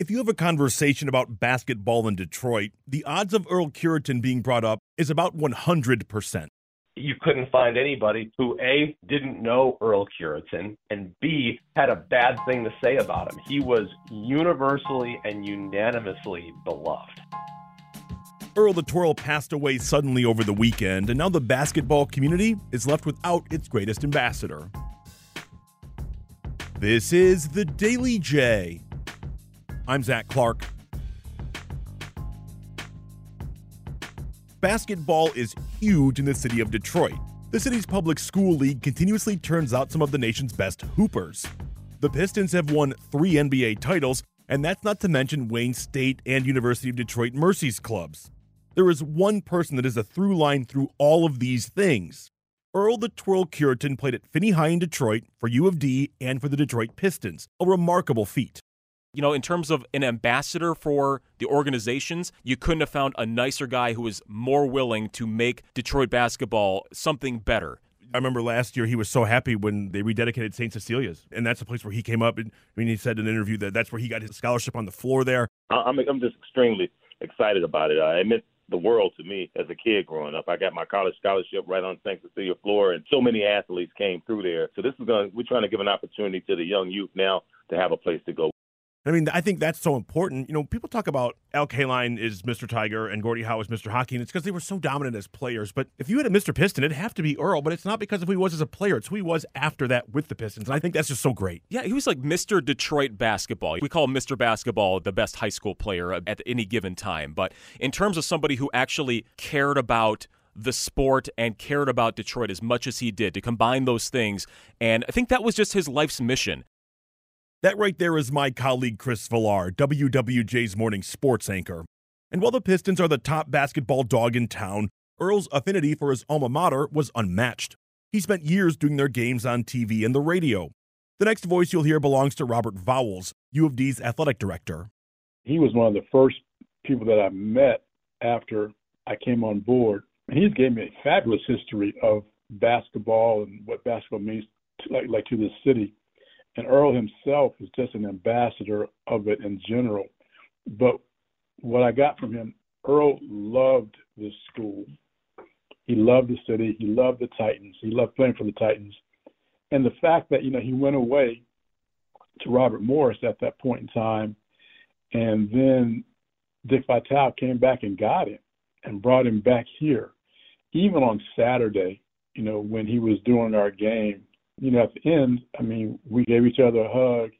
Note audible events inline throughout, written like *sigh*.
If you have a conversation about basketball in Detroit, the odds of Earl Cureton being brought up is about 100%. You couldn't find anybody who A, didn't know Earl Cureton, and B, had a bad thing to say about him. He was universally and unanimously beloved. Earl the Twirl passed away suddenly over the weekend, and now the basketball community is left without its greatest ambassador. This is the Daily J. I'm Zach Clark. Basketball is huge in the city of Detroit. The city's public school league continuously turns out some of the nation's best hoopers. The Pistons have won three NBA titles, and that's not to mention Wayne State and University of Detroit Mercy's clubs. There is one person that is a through line through all of these things. Earl the Twirl Cureton played at Finney High in Detroit for U of D and for the Detroit Pistons, a remarkable feat. You know, in terms of an ambassador for the organizations, you couldn't have found a nicer guy who was more willing to make Detroit basketball something better. I remember last year he was so happy when they rededicated St. Cecilia's, and that's the place where he came up. And I mean, he said in an interview that that's where he got his scholarship on the floor there. I'm I'm just extremely excited about it. Uh, I admit the world to me as a kid growing up. I got my college scholarship right on St. Cecilia floor, and so many athletes came through there. So this is going. We're trying to give an opportunity to the young youth now to have a place to go. I mean, I think that's so important. You know, people talk about Al Kaline is Mr. Tiger and Gordie Howe is Mr. Hockey, and it's because they were so dominant as players. But if you had a Mr. Piston, it'd have to be Earl, but it's not because of who he was as a player. It's who he was after that with the Pistons. And I think that's just so great. Yeah, he was like Mr. Detroit basketball. We call Mr. Basketball the best high school player at any given time. But in terms of somebody who actually cared about the sport and cared about Detroit as much as he did to combine those things. And I think that was just his life's mission. That right there is my colleague Chris Villar, WWJ's morning sports anchor. And while the Pistons are the top basketball dog in town, Earl's affinity for his alma mater was unmatched. He spent years doing their games on TV and the radio. The next voice you'll hear belongs to Robert Vowels, U of D's athletic director. He was one of the first people that I met after I came on board. And he's gave me a fabulous history of basketball and what basketball means to, like, like to this city. And Earl himself is just an ambassador of it in general. But what I got from him, Earl loved this school. He loved the city. He loved the Titans. He loved playing for the Titans. And the fact that, you know, he went away to Robert Morris at that point in time, and then Dick Vitale came back and got him and brought him back here. Even on Saturday, you know, when he was doing our game, you know, at the end, I mean, we gave each other a hug,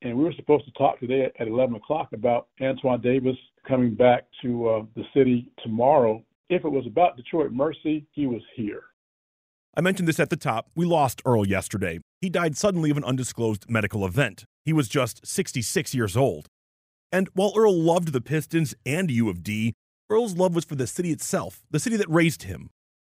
and we were supposed to talk today at 11 o'clock about Antoine Davis coming back to uh, the city tomorrow. If it was about Detroit Mercy, he was here. I mentioned this at the top. We lost Earl yesterday. He died suddenly of an undisclosed medical event. He was just 66 years old. And while Earl loved the Pistons and U of D, Earl's love was for the city itself, the city that raised him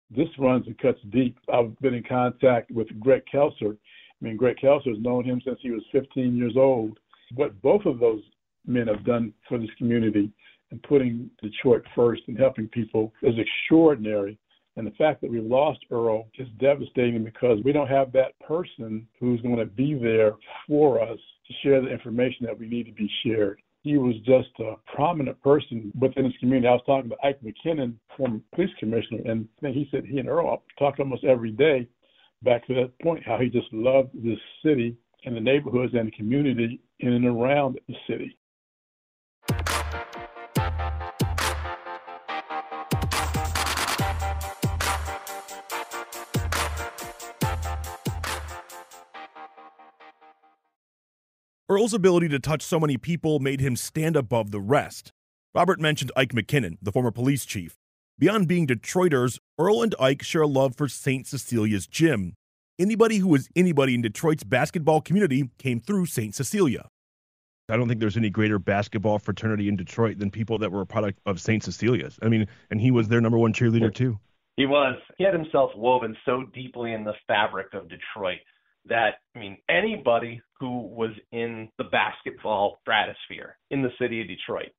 this runs and cuts deep. I've been in contact with Greg Kelser. I mean, Greg Kelser has known him since he was 15 years old. What both of those men have done for this community and putting Detroit first and helping people is extraordinary. And the fact that we've lost Earl is devastating because we don't have that person who's going to be there for us to share the information that we need to be shared he was just a prominent person within his community. I was talking to Ike McKinnon, former police commissioner, and he said he and Earl talked almost every day back to that point, how he just loved this city and the neighborhoods and the community in and around the city. Earl's ability to touch so many people made him stand above the rest. Robert mentioned Ike McKinnon, the former police chief. Beyond being Detroiters, Earl and Ike share a love for St. Cecilia's gym. Anybody who was anybody in Detroit's basketball community came through St. Cecilia. I don't think there's any greater basketball fraternity in Detroit than people that were a product of St. Cecilia's. I mean, and he was their number one cheerleader too. He was. He had himself woven so deeply in the fabric of Detroit that I mean anybody who was in the basketball stratosphere in the city of Detroit.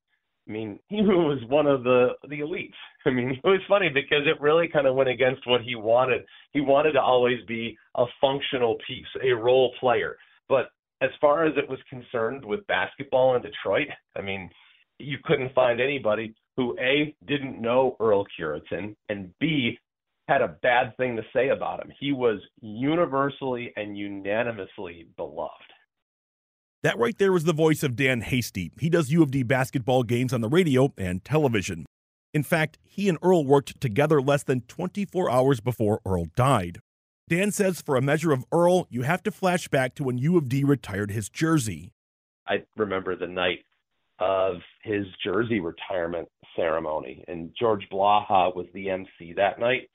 I mean, *laughs* he was one of the the elites. I mean, *laughs* it was funny because it really kind of went against what he wanted. He wanted to always be a functional piece, a role player. But as far as it was concerned with basketball in Detroit, I mean, you couldn't find anybody who A didn't know Earl Cureton and B had a bad thing to say about him. He was universally and unanimously beloved. That right there was the voice of Dan Hasty. He does U of D basketball games on the radio and television. In fact, he and Earl worked together less than 24 hours before Earl died. Dan says for a measure of Earl, you have to flash back to when U of D retired his jersey. I remember the night of his jersey retirement ceremony, and George Blaha was the MC that night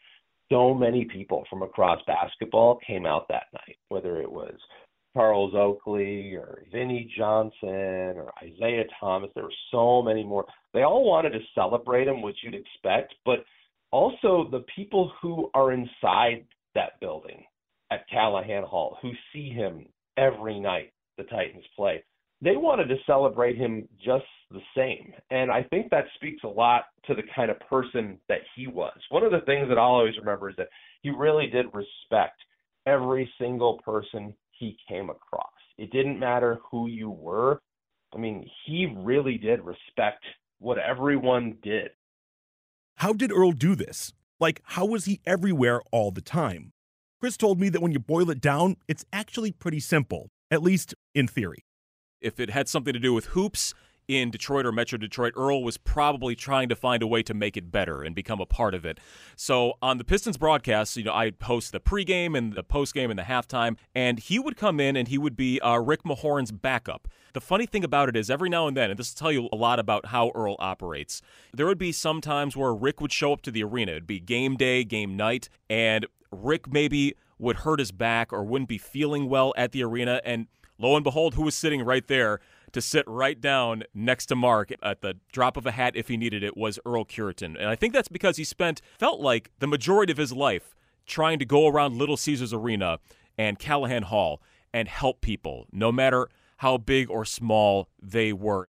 so many people from across basketball came out that night, whether it was Charles Oakley or Vinnie Johnson or Isiah Thomas. There were so many more. They all wanted to celebrate him, which you'd expect, but also the people who are inside that building at Calihan Hall who see him every night the Titans play they wanted to celebrate him just the same. And I think that speaks a lot to the kind of person that he was. One of the things that I'll always remember is that he really did respect every single person he came across. It didn't matter who you were. I mean, he really did respect what everyone did. How did Earl do this? Like, how was he everywhere all the time? Chris told me that when you boil it down, it's actually pretty simple, at least in theory. If it had something to do with hoops in Detroit or Metro Detroit, Earl was probably trying to find a way to make it better and become a part of it. So on the Pistons broadcast, you know, I host the pregame and the postgame and the halftime, and he would come in and he would be uh, Rick Mahorn's backup. The funny thing about it is, every now and then, and this will tell you a lot about how Earl operates, there would be some times where Rick would show up to the arena. It'd be game day, game night, and Rick maybe would hurt his back or wouldn't be feeling well at the arena, and Lo and behold, who was sitting right there to sit right down next to Mark at the drop of a hat if he needed it was Earl Cureton. And I think that's because he spent, felt like the majority of his life trying to go around Little Caesars Arena and Calihan Hall and help people, no matter how big or small they were.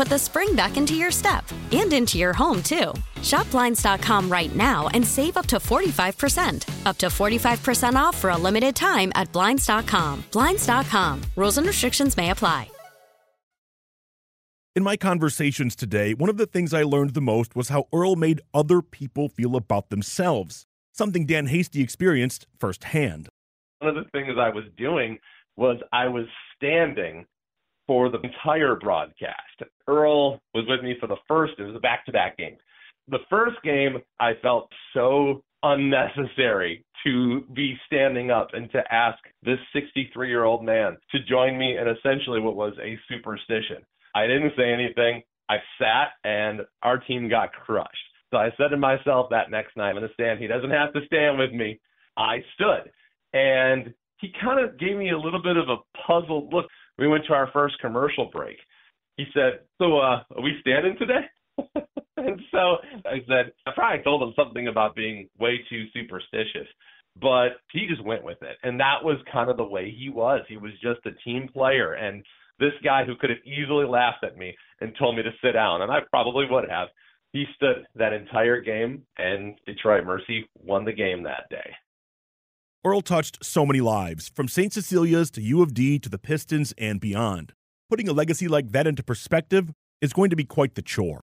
put the spring back into your step and into your home, too. Shop Blinds.com right now and save up to 45%. Up to 45% off for a limited time at Blinds.com. Blinds.com. Rules and restrictions may apply. In my conversations today, one of the things I learned the most was how Earl made other people feel about themselves, something Dan Hasty experienced firsthand. One of the things I was doing was I was standing for the entire broadcast. Earl was with me for the first, it was a back to back game. The first game, I felt so unnecessary to be standing up and to ask this 63 year old man to join me in essentially what was a superstition. I didn't say anything. I sat and our team got crushed. So I said to myself that next night, I'm going to stand. He doesn't have to stand with me. I stood. And he kind of gave me a little bit of a puzzled look. We went to our first commercial break. He said, So, uh, are we standing today? *laughs* and so I said, I probably told him something about being way too superstitious, but he just went with it. And that was kind of the way he was. He was just a team player. And this guy who could have easily laughed at me and told me to sit down, and I probably would have. He stood that entire game, and Detroit Mercy won the game that day. Earl touched so many lives, from St. Cecilia's to U of D to the Pistons and beyond. Putting a legacy like that into perspective is going to be quite the chore.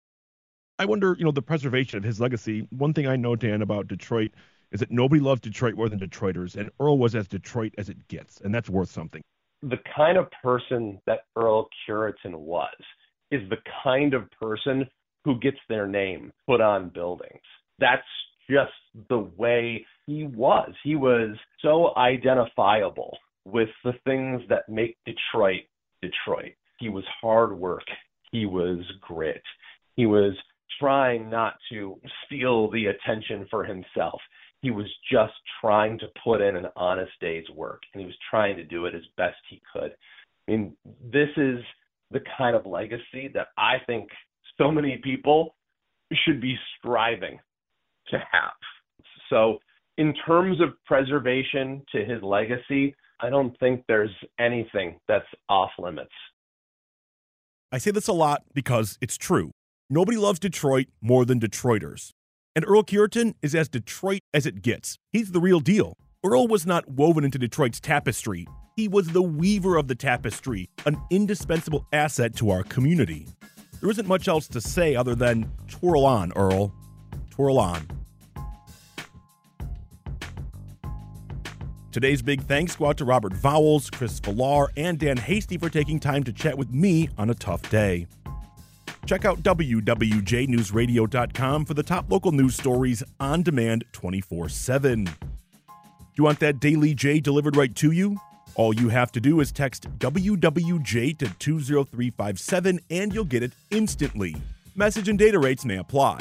I wonder, you know, the preservation of his legacy. One thing I know, Dan, about Detroit is that nobody loves Detroit more than Detroiters, and Earl was as Detroit as it gets, and that's worth something the kind of person that Earl Cureton was is the kind of person who gets their name put on buildings. That's just the way he was. He was so identifiable with the things that make Detroit Detroit. He was hard work. He was grit. He was trying not to steal the attention for himself he was just trying to put in an honest day's work and he was trying to do it as best he could. I mean, this is the kind of legacy that I think so many people should be striving to have. So, in terms of preservation to his legacy, I don't think there's anything that's off limits. I say this a lot because it's true. Nobody loves Detroit more than Detroiters. And Earl Cureton is as Detroit as it gets. He's the real deal. Earl was not woven into Detroit's tapestry. He was the weaver of the tapestry, an indispensable asset to our community. There isn't much else to say other than twirl on, Earl. Twirl on. Today's big thanks go out to Robert Vowels, Chris Villar, and Dan Hasty for taking time to chat with me on a tough day. Check out WWJNewsRadio.com for the top local news stories on demand 24 7. Do you want that Daily J delivered right to you? All you have to do is text WWJ to 20357 and you'll get it instantly. Message and data rates may apply.